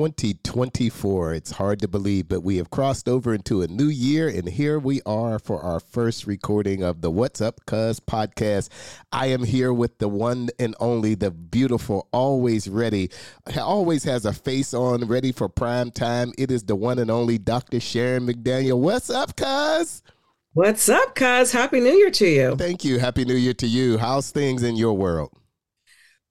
are into 2024. It's hard to believe, but we have crossed over into a new year, and here we are for our first recording of the What's Up Cuz podcast. I am here with the one and only, the beautiful, always ready, always has a face on, ready for prime time. It is the one and only Dr. Sharon McDaniel. What's up, cuz? What's up, cuz? Happy New Year to you. Thank you. Happy New Year to you. How's things in your world?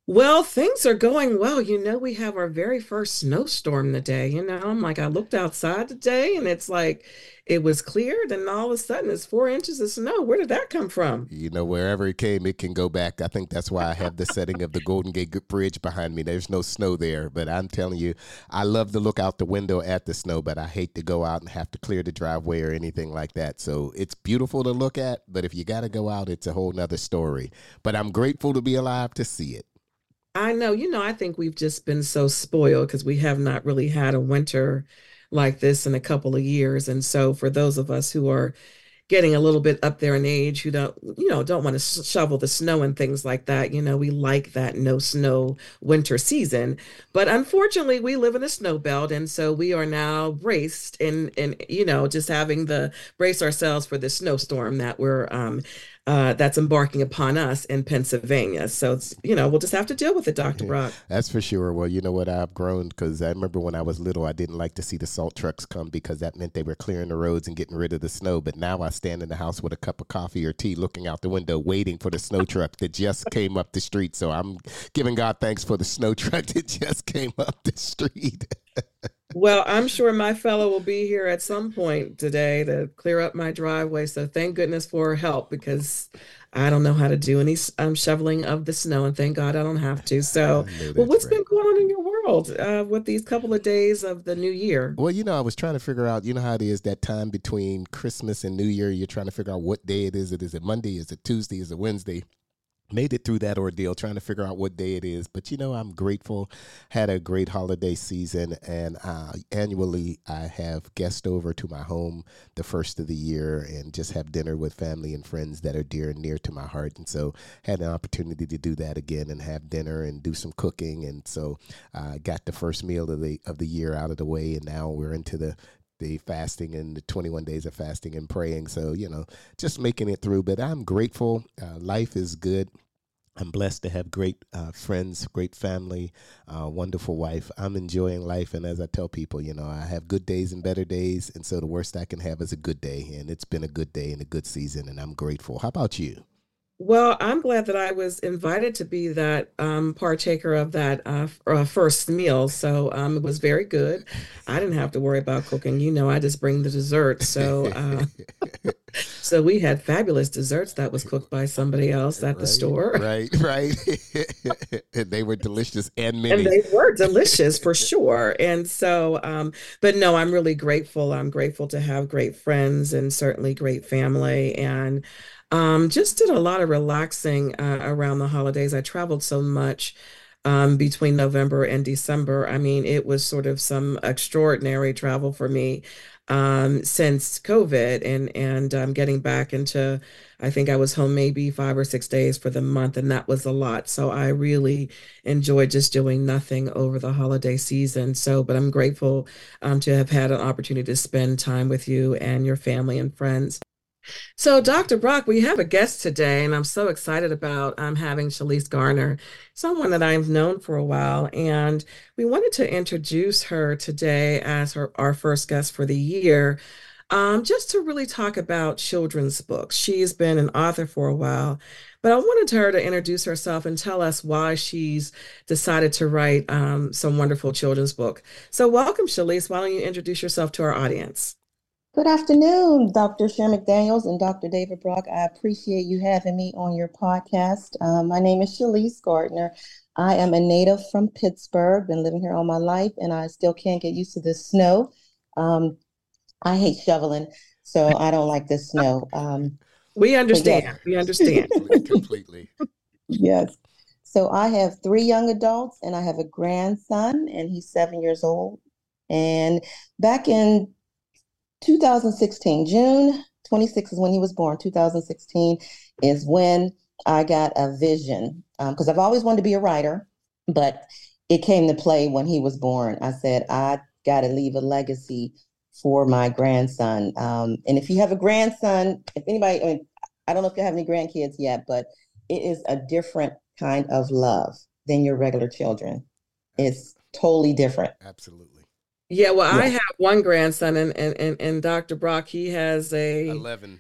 Well, things are going well. You know, we have our very first snowstorm today. You know, I'm like, I looked outside today and it's like it was cleared, and all of a sudden it's four inches of snow. Where did that come from? You know, wherever it came, it can go back. I think that's why I have the setting of the Golden Gate Bridge behind me. There's no snow there, but I'm telling you, I love to look out the window at the snow, but I hate to go out and have to clear the driveway or anything like that. So it's beautiful to look at, but if you got to go out, it's a whole nother story. But I'm grateful to be alive to see it. I know, you know, I think we've just been so spoiled because we have not really had a winter like this in a couple of years. And so for those of us who are getting a little bit up there in age who don't you know don't want to shovel the snow and things like that you know we like that no snow winter season but unfortunately we live in a snow belt and so we are now braced in in you know just having the brace ourselves for the snowstorm that we're um uh, that's embarking upon us in Pennsylvania. So it's you know we'll just have to deal with it, Doctor Brock. That's for sure. Well, you know what I've grown because I remember when I was little, I didn't like to see the salt trucks come because that meant they were clearing the roads and getting rid of the snow. But now I stand in the house with a cup of coffee or tea, looking out the window, waiting for the snow truck that just came up the street. So I'm giving God thanks for the snow truck that just came up the street. Well, I'm sure my fellow will be here at some point today to clear up my driveway. So thank goodness for help because I don't know how to do any um, shoveling of the snow, and thank God I don't have to. So, well, what's right. been going on in your world uh, with these couple of days of the new year? Well, you know, I was trying to figure out. You know how it is that time between Christmas and New Year. You're trying to figure out what day it is. It is it Monday? Is it Tuesday? Is it Wednesday? Made it through that ordeal trying to figure out what day it is. But you know i'm grateful. Had a great holiday season and uh, annually i have guests over to my home the first of the year and just have dinner with family and friends that are dear and near to my heart. And so had an opportunity to do that again and have dinner and do some cooking. And so i uh, got the first meal of the of the year out of the way and now we're into the the fasting and the 21 days of fasting and praying. So, you know, just making it through. But I'm grateful. Uh, life is good. I'm blessed to have great uh, friends, great family, uh, wonderful wife. I'm enjoying life. And as I tell people, you know, I have good days and better days. And so the worst I can have is a good day. And it's been a good day and a good season. And I'm grateful. How about you? Well, I'm glad that I was invited to be that um, partaker of that uh, uh, first meal. So um, it was very good. I didn't have to worry about cooking. You know, I just bring the dessert. So, uh, so we had fabulous desserts that was cooked by somebody else at right, the store. Right, right. they were delicious and many. And they were delicious for sure. And so, um, but no, I'm really grateful. I'm grateful to have great friends and certainly great family and. Um, just did a lot of relaxing uh, around the holidays. I traveled so much um, between November and December. I mean, it was sort of some extraordinary travel for me um, since COVID and and um, getting back into. I think I was home maybe five or six days for the month, and that was a lot. So I really enjoyed just doing nothing over the holiday season. So, but I'm grateful um, to have had an opportunity to spend time with you and your family and friends. So, Dr. Brock, we have a guest today, and I'm so excited about um, having Shalise Gardner, someone that I've known for a while. And we wanted to introduce her today as her, our first guest for the year, um, just to really talk about children's books. She's been an author for a while, but I wanted her to introduce herself and tell us why she's decided to write um, some wonderful children's book. So, welcome, Shalise. Why don't you introduce yourself to our audience? Good afternoon, Dr. Sharon McDaniels and Dr. David Brock. I appreciate you having me on your podcast. Um, my name is Shalise Gardner. I am a native from Pittsburgh, been living here all my life, and I still can't get used to the snow. Um, I hate shoveling, so I don't like the snow. Um, we understand. Yeah. We understand completely. Yes. So I have three young adults, and I have a grandson, and he's seven years old. And back in 2016, June 26 is when he was born. 2016 is when I got a vision because um, I've always wanted to be a writer, but it came to play when he was born. I said, I got to leave a legacy for my grandson. Um, and if you have a grandson, if anybody, I, mean, I don't know if you have any grandkids yet, but it is a different kind of love than your regular children. It's totally different. Absolutely. Yeah, well, yeah. I have one grandson, and, and and and Dr. Brock, he has a eleven.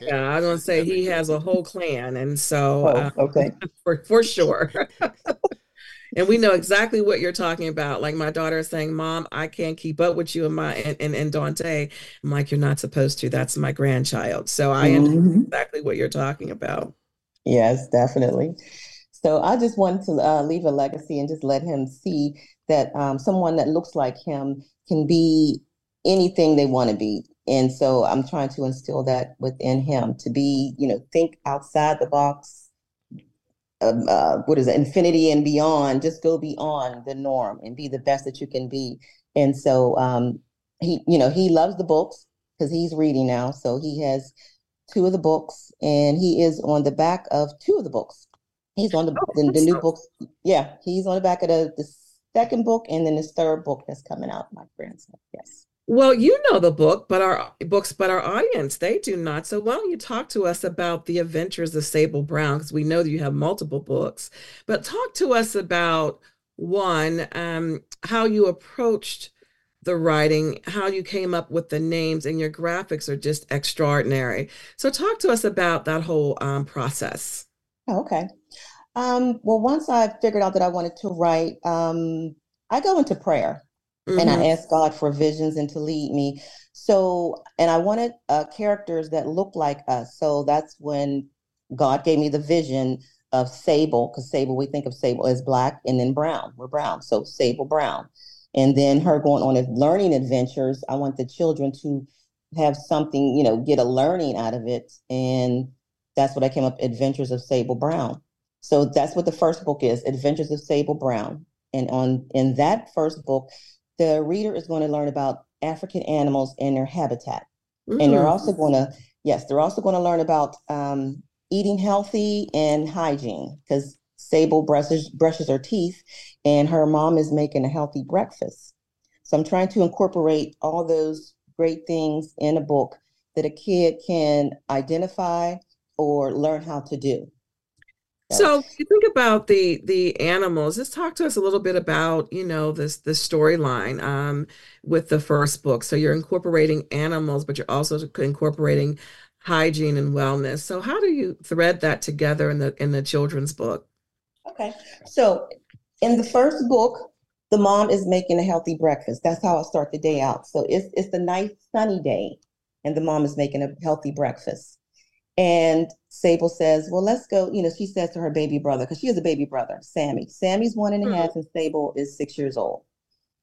yeah, I was gonna say he has a whole clan, and so oh, uh, okay, for for sure. and we know exactly what you're talking about. Like my daughter is saying, "Mom, I can't keep up with you and my and and, and Dante." I'm like, "You're not supposed to. That's my grandchild." So I mm-hmm. understand exactly what you're talking about. Yes, definitely. So I just wanted to uh, leave a legacy and just let him see that um, someone that looks like him can be anything they want to be. And so I'm trying to instill that within him to be, you know, think outside the box. Um, uh, what is it? Infinity and beyond. Just go beyond the norm and be the best that you can be. And so um, he, you know, he loves the books because he's reading now. So he has two of the books, and he is on the back of two of the books. He's on the oh, the, the new book. Yeah, he's on the back of the, the second book, and then this third book that's coming out. My grandson. Yes. Well, you know the book, but our books, but our audience, they do not. So why don't you talk to us about the adventures of Sable Brown? Because we know that you have multiple books, but talk to us about one, um, how you approached the writing, how you came up with the names, and your graphics are just extraordinary. So talk to us about that whole um, process. Oh, okay. Um, well, once I figured out that I wanted to write, um, I go into prayer mm-hmm. and I mm-hmm. ask God for visions and to lead me. So, and I wanted uh, characters that look like us. So that's when God gave me the vision of Sable, because Sable, we think of Sable as black and then brown. We're brown. So Sable Brown. And then her going on learning adventures. I want the children to have something, you know, get a learning out of it. And that's what I came up, Adventures of Sable Brown. So that's what the first book is, Adventures of Sable Brown. And on in that first book, the reader is going to learn about African animals and their habitat. Mm. And they're also going to, yes, they're also going to learn about um, eating healthy and hygiene because Sable brushes, brushes her teeth and her mom is making a healthy breakfast. So I'm trying to incorporate all those great things in a book that a kid can identify or learn how to do. So you think about the the animals. Just talk to us a little bit about you know this the storyline um, with the first book. So you're incorporating animals, but you're also incorporating hygiene and wellness. So how do you thread that together in the in the children's book? Okay, so in the first book, the mom is making a healthy breakfast. That's how I start the day out. So it's it's the nice sunny day, and the mom is making a healthy breakfast. And Sable says, Well, let's go. You know, she says to her baby brother, because she has a baby brother, Sammy. Sammy's one and a half, mm-hmm. and Sable is six years old.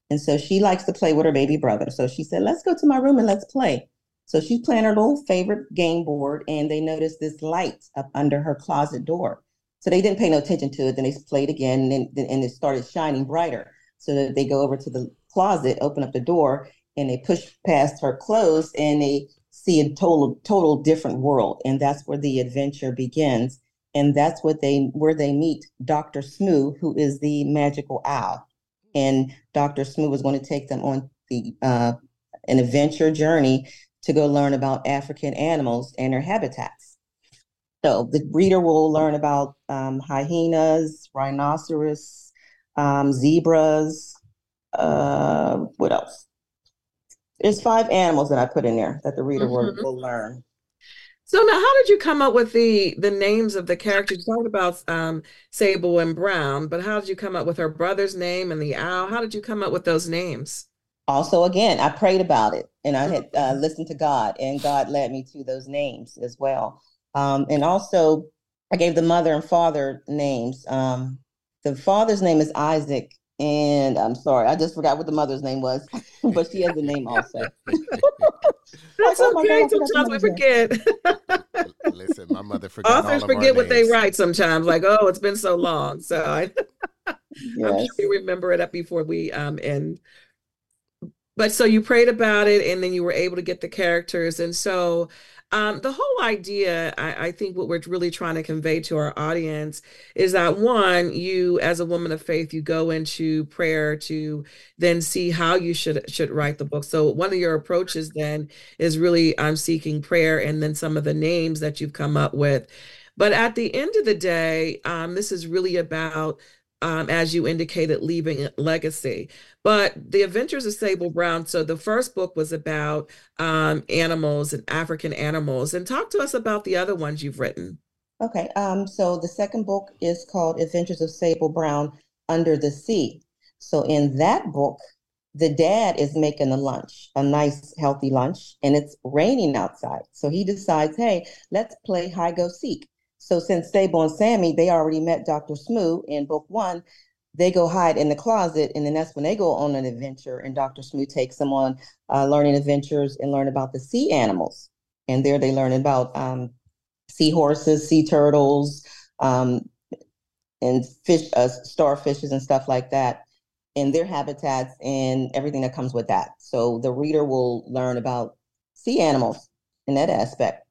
And so she likes to play with her baby brother. So she said, Let's go to my room and let's play. So she's playing her little favorite game board, and they noticed this light up under her closet door. So they didn't pay no attention to it. Then they played again, and, and it started shining brighter. So that they go over to the closet, open up the door, and they push past her clothes, and they see a total total different world and that's where the adventure begins and that's what they where they meet dr smoo who is the magical owl. And dr smoo is going to take them on the uh, an adventure journey to go learn about african animals and their habitats. So the reader will learn about um, hyenas rhinoceros um, zebras uh, what else there's five animals that I put in there that the reader mm-hmm. will, will learn. So now, how did you come up with the the names of the characters? You talked about um, Sable and Brown, but how did you come up with her brother's name and the owl? How did you come up with those names? Also, again, I prayed about it and I had uh, listened to God, and God led me to those names as well. Um, and also, I gave the mother and father names. Um, the father's name is Isaac, and I'm sorry, I just forgot what the mother's name was, but she has a name also. That's oh okay. God, sometimes we forget. Listen, my mother forgot. Authors forget what they write sometimes. Like, oh, it's been so long. So I, yes. I'm sure you remember it up before we um end. But so you prayed about it, and then you were able to get the characters, and so um, the whole idea, I, I, think what we're really trying to convey to our audience is that one, you as a woman of faith, you go into prayer to then see how you should should write the book. So one of your approaches then is really I'm um, seeking prayer and then some of the names that you've come up with. But at the end of the day, um, this is really about um, as you indicated, leaving legacy. But The Adventures of Sable Brown, so the first book was about um, animals and African animals. And talk to us about the other ones you've written. Okay, um, so the second book is called Adventures of Sable Brown Under the Sea. So in that book, the dad is making a lunch, a nice, healthy lunch, and it's raining outside. So he decides, hey, let's play hide go seek. So since Sable and Sammy, they already met Dr. Smoo in book one, they go hide in the closet, and then that's when they go on an adventure. And Dr. Smoo takes them on uh, learning adventures and learn about the sea animals. And there they learn about um, seahorses, sea turtles, um, and fish, uh, starfishes, and stuff like that, and their habitats and everything that comes with that. So the reader will learn about sea animals in that aspect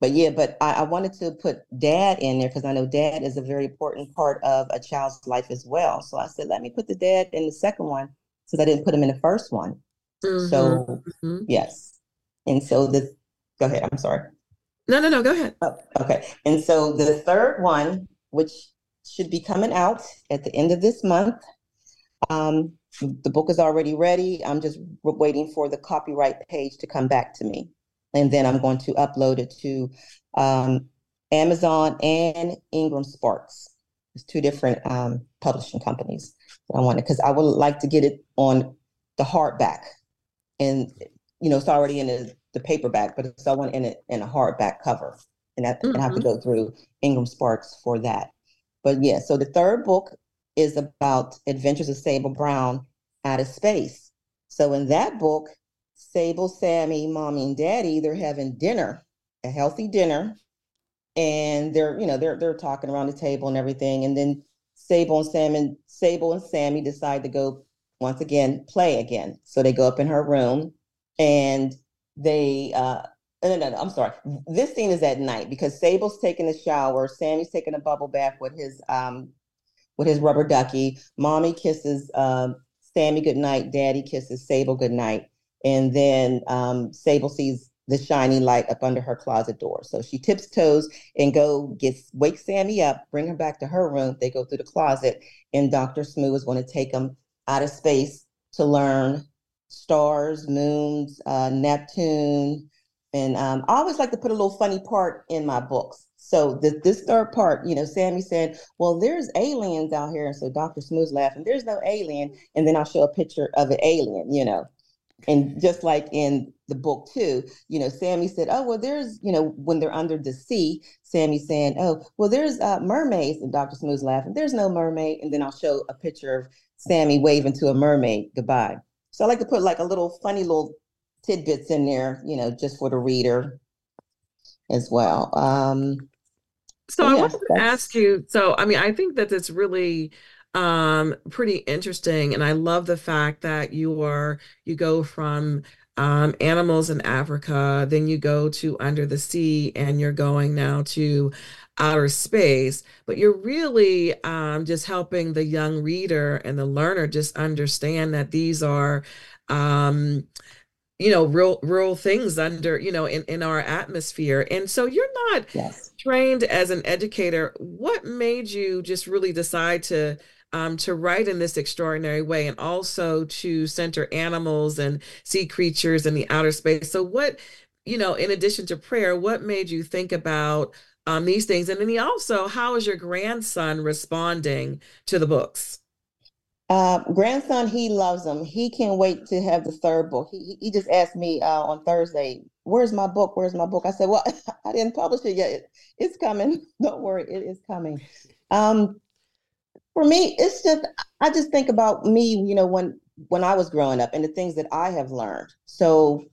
but yeah, but I, I, wanted to put dad in there because I know dad is a very important part of a child's life as well. So I said, let me put the dad in the second one since I didn't put him in the first one. Mm-hmm. So mm-hmm. yes. And so the go ahead. I'm sorry. No, no, no, go ahead. Oh, okay. And so the third one, which should be coming out at the end of this month. Um, the book is already ready. I'm just waiting for the copyright page to come back to me and then I'm going to upload it to um, Amazon and Ingram Sparks. It's two different um, publishing companies that I wanted because I would like to get it on the hardback, and you know it's already in the, the paperback, but it's all in it in a hardback cover, and, that, mm-hmm. and I have to mm-hmm. go through Ingram Sparks for that. But yeah, so the third book is about Adventures of Sable Brown out of space. So in that book, Sable, Sammy, mommy, and daddy, they're having dinner, a healthy dinner. And they're, you know, they're they're talking around the table and everything. And then Sable and Sam and Sable and Sammy decide to go once again play again. So they go up in her room and they uh no, no, no, I'm sorry. This scene is at night because Sable's taking a shower, Sammy's taking a bubble bath with his um with his rubber ducky. Mommy kisses um Sammy goodnight, daddy kisses Sable goodnight. And then um, Sable sees the shiny light up under her closet door. So she tips toes and go gets wake Sammy up, bring her back to her room. They go through the closet, and Dr. Smoo is going to take them out of space to learn stars, moons, uh, Neptune. And um, I always like to put a little funny part in my books. So this, this third part, you know, Sammy said, "Well, there's aliens out here," and so Dr. Smoo's laughing. There's no alien, and then I'll show a picture of an alien, you know. And just like in the book too, you know, Sammy said, "Oh, well, there's, you know, when they're under the sea, Sammy's saying, "Oh, well, there's uh, mermaids," and Dr. Smoo's laughing. There's no mermaid, and then I'll show a picture of Sammy waving to a mermaid goodbye. So I like to put like a little funny little tidbits in there, you know, just for the reader as well. Um, so, so yeah, I wanted to ask you. So, I mean, I think that it's really um pretty interesting and i love the fact that you are you go from um, animals in africa then you go to under the sea and you're going now to outer space but you're really um, just helping the young reader and the learner just understand that these are um, you know real real things under you know in in our atmosphere and so you're not yes. trained as an educator what made you just really decide to um, to write in this extraordinary way and also to center animals and sea creatures in the outer space. So, what, you know, in addition to prayer, what made you think about um, these things? And then also, how is your grandson responding to the books? Uh, grandson, he loves them. He can't wait to have the third book. He he just asked me uh, on Thursday, "Where's my book? Where's my book?" I said, "Well, I didn't publish it yet. It, it's coming. Don't worry, it is coming." Um, for me, it's just I just think about me, you know, when when I was growing up and the things that I have learned. So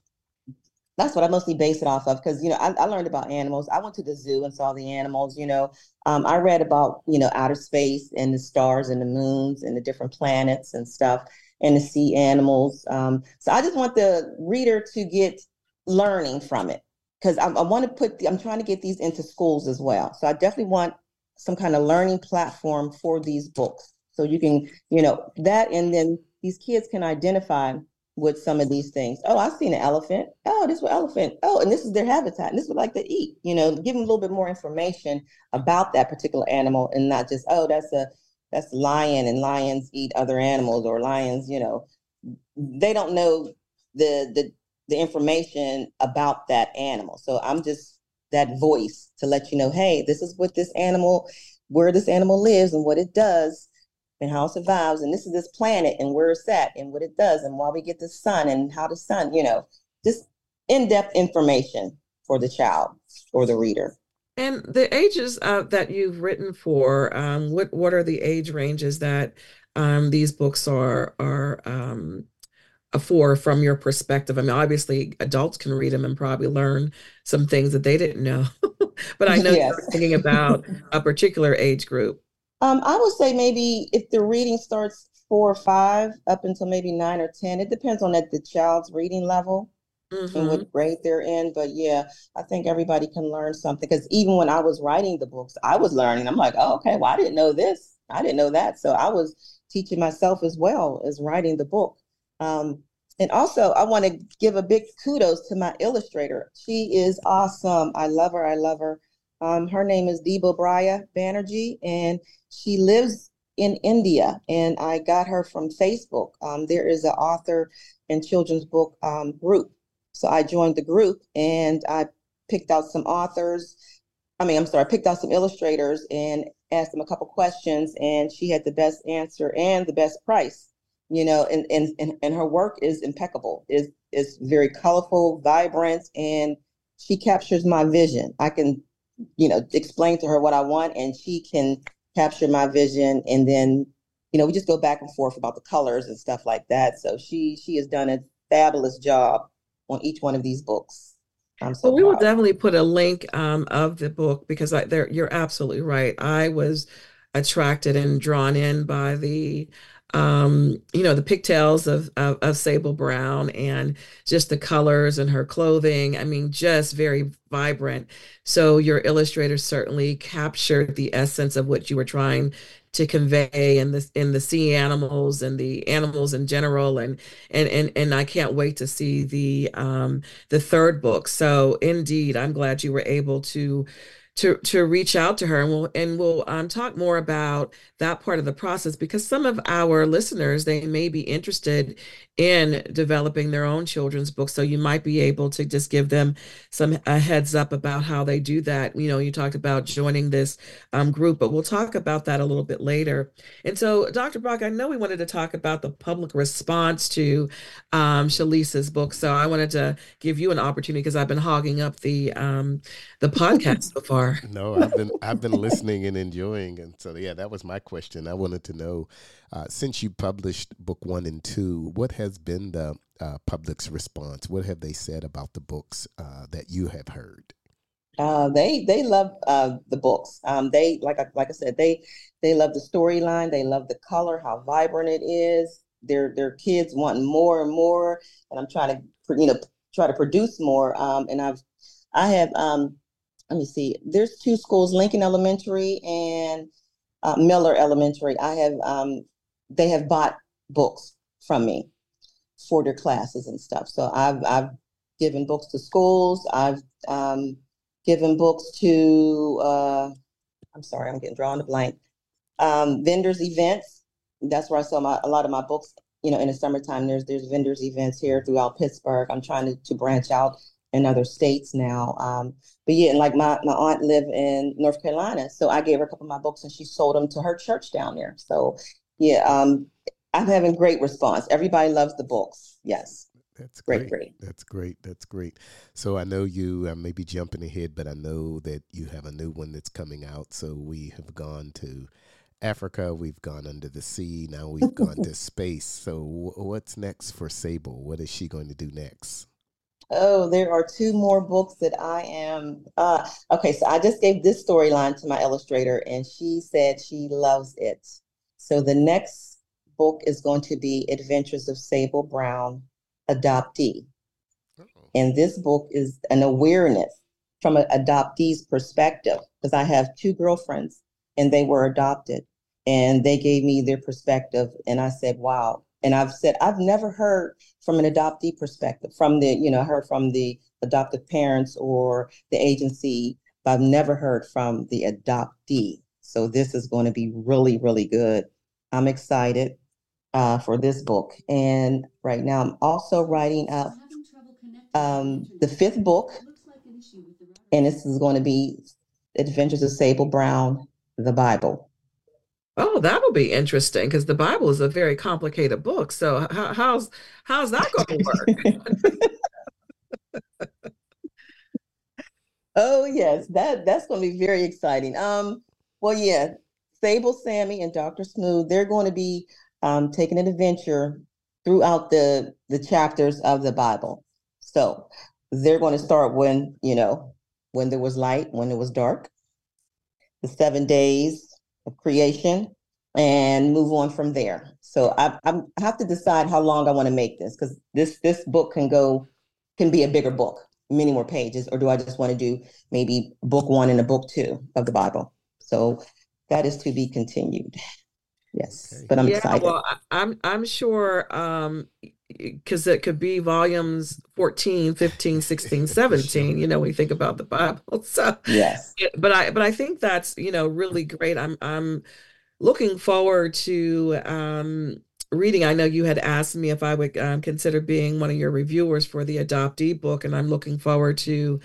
that's what I mostly base it off of because you know I, I, learned about animals. I went to the zoo and saw the animals. You know, um, I read about you know outer space and the stars and the moons and the different planets and stuff and the sea animals. Um, so I just want the reader to get learning from it because I, I want to put the, I'm trying to get these into schools as well. So I definitely want some kind of learning platform for these books. So you can, you know, that and then these kids can identify with some of these things. Oh, I've seen an elephant. Oh, this is an elephant. Oh, and this is their habitat. And this is what like to eat. You know, give them a little bit more information about that particular animal and not just, oh, that's a that's a lion and lions eat other animals or lions, you know. They don't know the the the information about that animal. So I'm just that voice to let you know, hey, this is what this animal, where this animal lives and what it does and how it survives. And this is this planet and where it's at and what it does and why we get the sun and how the sun, you know, just in-depth information for the child or the reader. And the ages uh, that you've written for, um, what what are the age ranges that um, these books are are um, for from your perspective? I mean, obviously, adults can read them and probably learn some things that they didn't know. but I know yes. you're thinking about a particular age group. Um, I would say maybe if the reading starts four or five up until maybe nine or ten. It depends on that the child's reading level mm-hmm. and what mm-hmm. grade they're in. But yeah, I think everybody can learn something because even when I was writing the books, I was learning. I'm like, oh, okay, well, I didn't know this. I didn't know that. So I was teaching myself as well as writing the book. Um, and also, I want to give a big kudos to my illustrator. She is awesome. I love her. I love her. Um, her name is Debapriya Banerjee, and she lives in India. And I got her from Facebook. Um, there is an author and children's book um, group. So I joined the group and I picked out some authors. I mean, I'm sorry, I picked out some illustrators and asked them a couple questions, and she had the best answer and the best price you know, and, and, and, and her work is impeccable, is is very colorful, vibrant, and she captures my vision. I can, you know, explain to her what I want and she can capture my vision and then, you know, we just go back and forth about the colors and stuff like that. So she she has done a fabulous job on each one of these books. I'm so well, we will definitely put a link um, of the book because I, there you're absolutely right. I was attracted and drawn in by the um, you know, the pigtails of, of, of Sable Brown and just the colors and her clothing. I mean, just very vibrant. So your illustrator certainly captured the essence of what you were trying to convey in the in the sea animals and the animals in general and and and and I can't wait to see the um the third book. So indeed, I'm glad you were able to to to reach out to her and we'll and we'll um, talk more about that part of the process because some of our listeners they may be interested in developing their own children's books so you might be able to just give them some a heads up about how they do that. You know you talked about joining this um, group but we'll talk about that a little bit later. And so dr brock i know we wanted to talk about the public response to um, shalisa's book so i wanted to give you an opportunity because i've been hogging up the um, the podcast so far no i've been i've been listening and enjoying and so yeah that was my question i wanted to know uh, since you published book one and two, what has been the uh, public's response? What have they said about the books uh, that you have heard? Uh, they they love uh, the books. Um, they like like I said, they they love the storyline. They love the color, how vibrant it is. Their their kids want more and more, and I'm trying to you know try to produce more. Um, and I've I have um, let me see. There's two schools, Lincoln Elementary and uh, Miller Elementary. I have um, they have bought books from me for their classes and stuff. So I've I've given books to schools. I've um, given books to uh, I'm sorry, I'm getting drawn a blank. Um, vendors events. That's where I sell my a lot of my books. You know, in the summertime, there's there's vendors events here throughout Pittsburgh. I'm trying to, to branch out in other states now. Um, but yeah, and like my my aunt lived in North Carolina, so I gave her a couple of my books, and she sold them to her church down there. So yeah, um, I'm having great response. Everybody loves the books. Yes. That's great. great. great. That's great. That's great. So I know you I may be jumping ahead, but I know that you have a new one that's coming out. So we have gone to Africa, we've gone under the sea, now we've gone to space. So w- what's next for Sable? What is she going to do next? Oh, there are two more books that I am. Uh, okay, so I just gave this storyline to my illustrator, and she said she loves it. So the next book is going to be Adventures of Sable Brown, Adoptee. Oh. And this book is an awareness from an adoptee's perspective, because I have two girlfriends and they were adopted and they gave me their perspective. And I said, wow. And I've said, I've never heard from an adoptee perspective, from the, you know, heard from the adoptive parents or the agency, but I've never heard from the adoptee. So this is going to be really, really good. I'm excited uh, for this book. And right now, I'm also writing up um, the fifth book, and this is going to be Adventures of Sable Brown, the Bible. Oh, that'll be interesting because the Bible is a very complicated book. So how, how's how's that going to work? oh yes, that that's going to be very exciting. Um, well, yeah, Sable, Sammy, and Dr. Smoo, they're going to be um, taking an adventure throughout the the chapters of the Bible. So they're going to start when you know when there was light, when it was dark, the seven days creation, and move on from there. So I, I have to decide how long I want to make this because this this book can go can be a bigger book, many more pages, or do I just want to do maybe book one and a book two of the Bible? So that is to be continued. Yes, okay. but I'm yeah, excited. Well, I'm I'm sure um because it could be volumes 14 15 16 17 you know when you think about the bible so yes but i but i think that's you know really great i'm i'm looking forward to um reading i know you had asked me if i would um, consider being one of your reviewers for the adoptee book and i'm looking forward to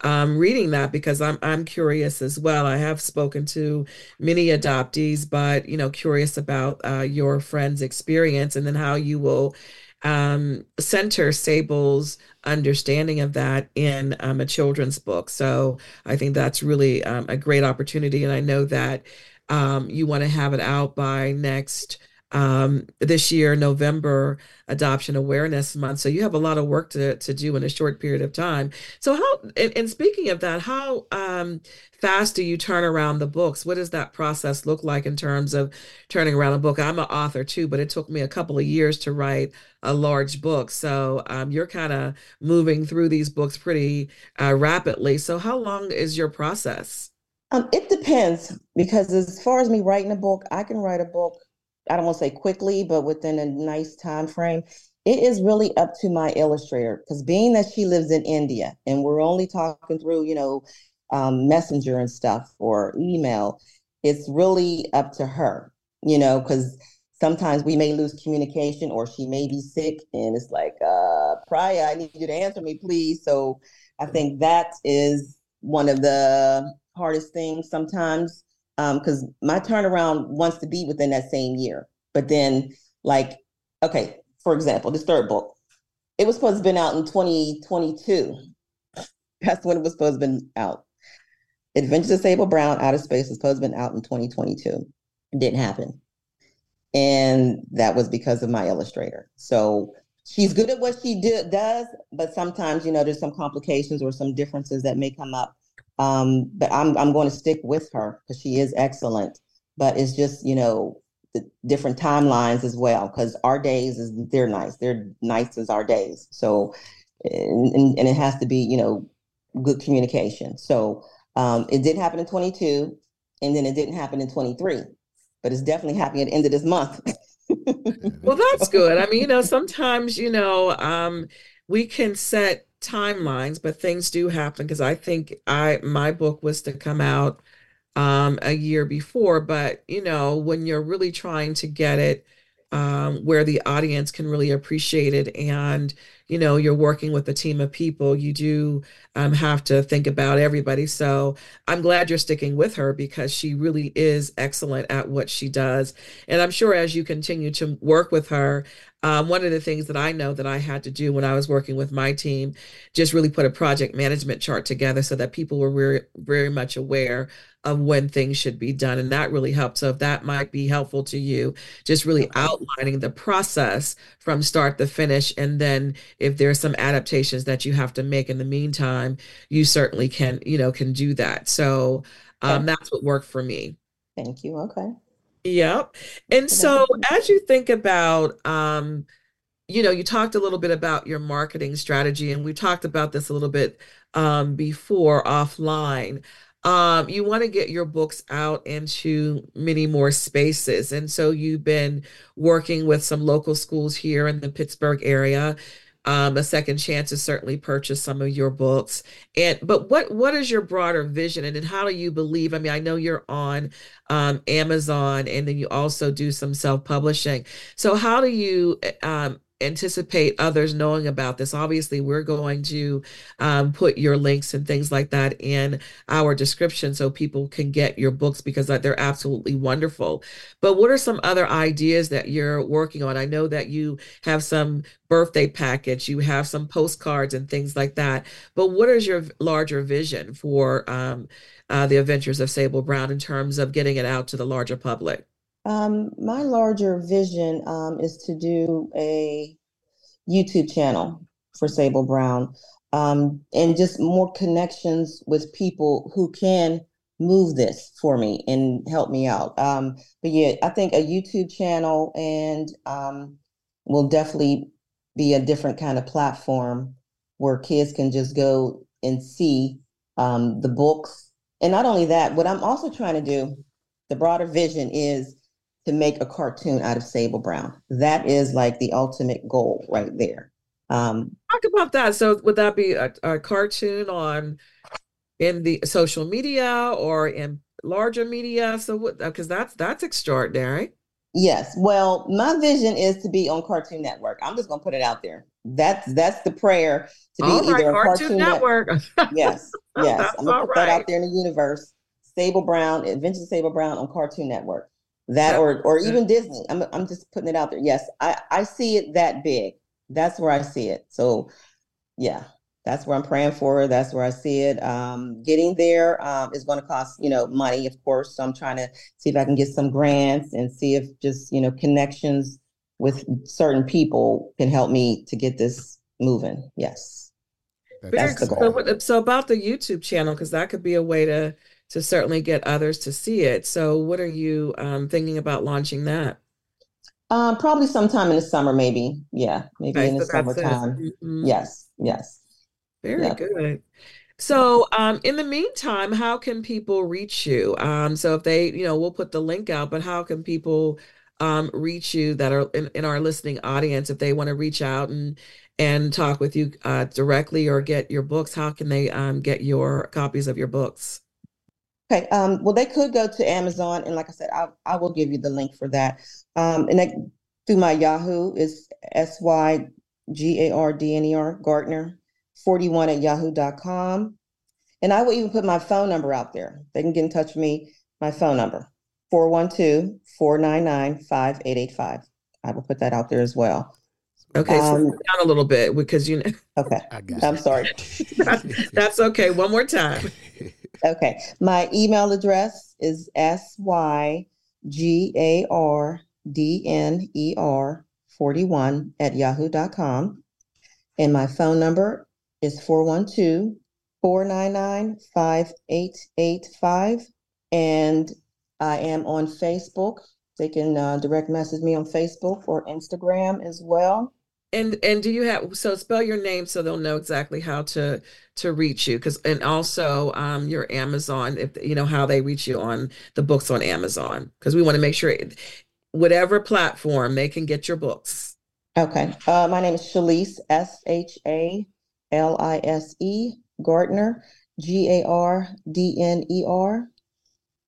um, reading that because I'm I'm curious as well. I have spoken to many adoptees, but you know, curious about uh, your friend's experience and then how you will um, center Sable's understanding of that in um, a children's book. So I think that's really um, a great opportunity, and I know that um, you want to have it out by next um, this year, November Adoption Awareness Month. So you have a lot of work to, to do in a short period of time. So how, and, and speaking of that, how um, fast do you turn around the books? What does that process look like in terms of turning around a book? I'm an author too, but it took me a couple of years to write a large book. So um, you're kind of moving through these books pretty uh, rapidly. So how long is your process? Um, it depends because as far as me writing a book, I can write a book I don't want to say quickly, but within a nice time frame. It is really up to my illustrator because being that she lives in India and we're only talking through, you know, um, messenger and stuff or email, it's really up to her, you know, because sometimes we may lose communication or she may be sick and it's like, uh, Priya, I need you to answer me, please. So I think that is one of the hardest things sometimes because um, my turnaround wants to be within that same year. But then, like, okay, for example, this third book, it was supposed to have been out in 2022. That's when it was supposed to have been out. Adventures of Sable Brown, Outer Space was supposed to have been out in 2022. It didn't happen. And that was because of my illustrator. So she's good at what she do, does, but sometimes, you know, there's some complications or some differences that may come up um, but I'm I'm going to stick with her because she is excellent. But it's just you know the different timelines as well because our days is they're nice. They're nice as our days. So and, and it has to be you know good communication. So um, it did happen in 22, and then it didn't happen in 23, but it's definitely happening at the end of this month. well, that's good. I mean, you know, sometimes you know um, we can set timelines, but things do happen because I think I my book was to come out um, a year before, but you know when you're really trying to get it um, where the audience can really appreciate it and you know you're working with a team of people you do um, have to think about everybody so i'm glad you're sticking with her because she really is excellent at what she does and i'm sure as you continue to work with her um, one of the things that I know that I had to do when I was working with my team, just really put a project management chart together so that people were very, very much aware of when things should be done. And that really helped. So if that might be helpful to you, just really outlining the process from start to finish. And then if there's some adaptations that you have to make in the meantime, you certainly can, you know, can do that. So um, that's what worked for me. Thank you. Okay. Yep. And so as you think about um you know, you talked a little bit about your marketing strategy, and we talked about this a little bit um, before offline. Um, you want to get your books out into many more spaces. And so you've been working with some local schools here in the Pittsburgh area. Um, a second chance to certainly purchase some of your books. And but what what is your broader vision and, and how do you believe? I mean, I know you're on um, Amazon and then you also do some self-publishing. So how do you um, anticipate others knowing about this. Obviously, we're going to um, put your links and things like that in our description so people can get your books because they're absolutely wonderful. But what are some other ideas that you're working on? I know that you have some birthday package, you have some postcards and things like that. But what is your larger vision for um, uh, the Adventures of Sable Brown in terms of getting it out to the larger public? Um, my larger vision um, is to do a YouTube channel for Sable Brown um, and just more connections with people who can move this for me and help me out. Um, but yeah, I think a YouTube channel and um, will definitely be a different kind of platform where kids can just go and see um, the books. And not only that, what I'm also trying to do, the broader vision is to make a cartoon out of Sable Brown. That is like the ultimate goal right there. Um, Talk about that. So would that be a, a cartoon on in the social media or in larger media? So what? Because that's that's extraordinary. Yes. Well, my vision is to be on Cartoon Network. I'm just gonna put it out there. That's that's the prayer to be all either right, on Cartoon, Network. Net- yes, yes. I'm gonna put that out there in the universe. Sable Brown, Adventures of Sable Brown on Cartoon Network. That or or That- even Disney. I'm I'm just putting it out there. Yes, I I see it that big. That's where I see it. So, yeah, that's where I'm praying for. That's where I see it. Um, getting there um, is going to cost you know money, of course. So I'm trying to see if I can get some grants and see if just you know connections with certain people can help me to get this moving. Yes. That's That's the goal. So, so about the YouTube channel, because that could be a way to to certainly get others to see it. So what are you um, thinking about launching that? Um, probably sometime in the summer, maybe. Yeah, maybe Okay, in the so summertime. Mhm. Yes, yes. Very Yeah. good. So, um, in the meantime, how can people reach you? Um, so if they, you know, we'll put the link out, but how can people um, reach you that are in, in our listening audience if they want to reach out and and talk with you uh, directly or get your books? How can they um, get your copies of your books? Okay, um, well, they could go to Amazon, and like I said, I I will give you the link for that. Um, and that through my Yahoo is S Y G A R D N E R Gardner 41 at yahoo.com. And I will even put my phone number out there. They can get in touch with me. My phone number 412 499 5885. I will put that out there as well. Okay, so Um, slow down a little bit because you know Okay, I got I'm it. sorry. that's okay. One more time. Okay, my email address is S Y G A R D N E R 41 at yahoo.com. And my phone number is 412 499 5885. And I am on Facebook. They can uh, direct message me on Facebook or Instagram as well. And and do you have so spell your name so they'll know exactly how to to reach you because and also um your Amazon if you know how they reach you on the books on Amazon because we want to make sure it- whatever platform they can get your books. Okay. Uh, my name is Shalise, S H A L I S E, Gardner, G A R D N E R.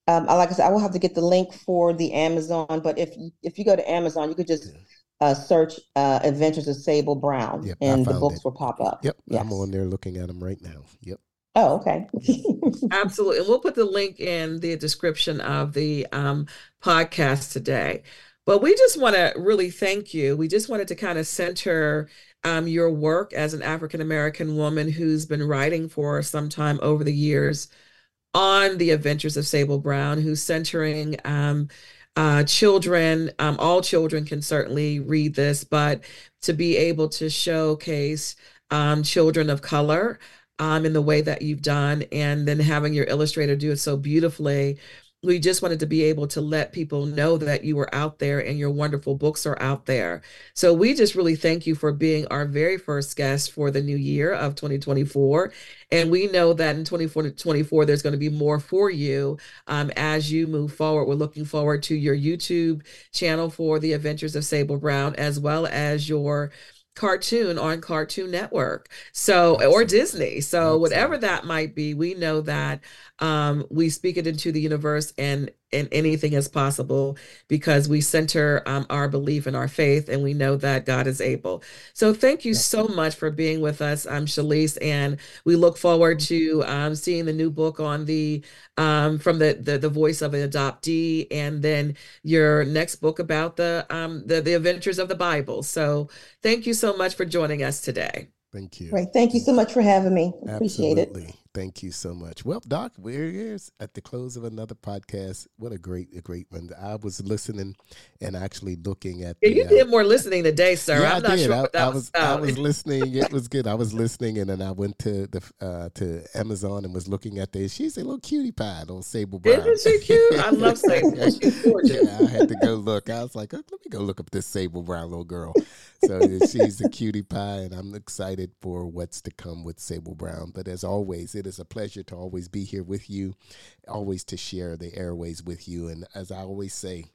Um, like I said, I will have to get the link for the Amazon, but if if you go to Amazon, you could just uh, search uh, Adventures of Sable Brown, Yep, and the books it. will pop up. Yep, Yes. I'm on there looking at them right now. Yep. Oh, okay. Absolutely. And we'll put the link in the description of the um, podcast today. But we just want to really thank you. We just wanted to kind of center um, your work as an African American woman who's been writing for some time over the years on the adventures of Sable Brown, who's centering um, uh, children. Um, all children can certainly read this, but to be able to showcase um, children of color um, in the way that you've done, and then having your illustrator do it so beautifully we just wanted to be able to let people know that you were out there and your wonderful books are out there. So we just really thank you for being our very first guest for the new year of 2024. And we know that in 2024, there's going to be more for you um, as you move forward. We're looking forward to your YouTube channel for the Adventures of Sable Brown, as well as your cartoon on Cartoon Network. So, or Disney. So, whatever that might be, we know that um, we speak it into the universe and and anything is possible because we center um, our belief in our faith and we know that God is able. So thank you so much for being with us. I'm Shalise, and we look forward to um, seeing the new book on the um, from the, the the voice of an adoptee, and then your next book about the um the the adventures of the Bible. So thank you so much for joining us today. Thank you. Right. Thank you so much for having me. Appreciate Absolutely. it. Thank you so much. Well, Doc, we're here at the close of another podcast. What a great, a great one. I was listening and actually looking at. Yeah, the, you uh, did more listening today, sir. Yeah, I'm not did. sure I, what that I was. I was listening. It was good. I was listening, and then I went to the uh, to Amazon and was looking at this. She's a little cutie pie, little Sable Brown. Isn't she cute? I love Sable. She's gorgeous. Yeah, I had to go look. I was like, oh, let me go look up this Sable Brown little girl. So she's a cutie pie, and I'm excited for what's to come with Sable Brown. But as always, it is a pleasure to always be here with you, always to share the airways with you. And as I always say,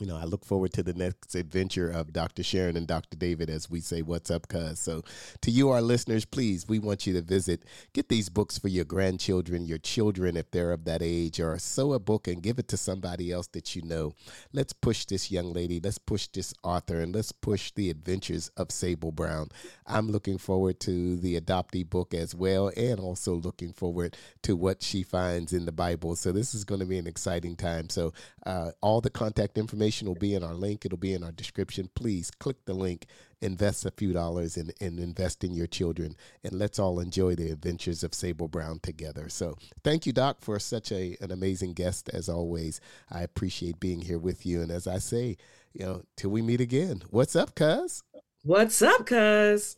you know, I look forward to the next adventure of Dr. Sharon and Dr. David as we say, What's up, cuz? So, to you, our listeners, please, we want you to visit, get these books for your grandchildren, your children, if they're of that age, or sew a book and give it to somebody else that you know. Let's push this young lady, let's push this author, and let's push the adventures of Sable Brown. I'm looking forward to the adoptee book as well, and also looking forward to what she finds in the Bible. So, this is going to be an exciting time. So, uh, all the contact information information will be in our link. It'll be in our description. Please click the link, invest a few dollars, and, and invest in your children. And let's all enjoy the adventures of Sable Brown together. So thank you, Doc, for such a, an amazing guest, as always. I appreciate being here with you. And as I say, you know, till we meet again, what's up, cuz? What's up, cuz?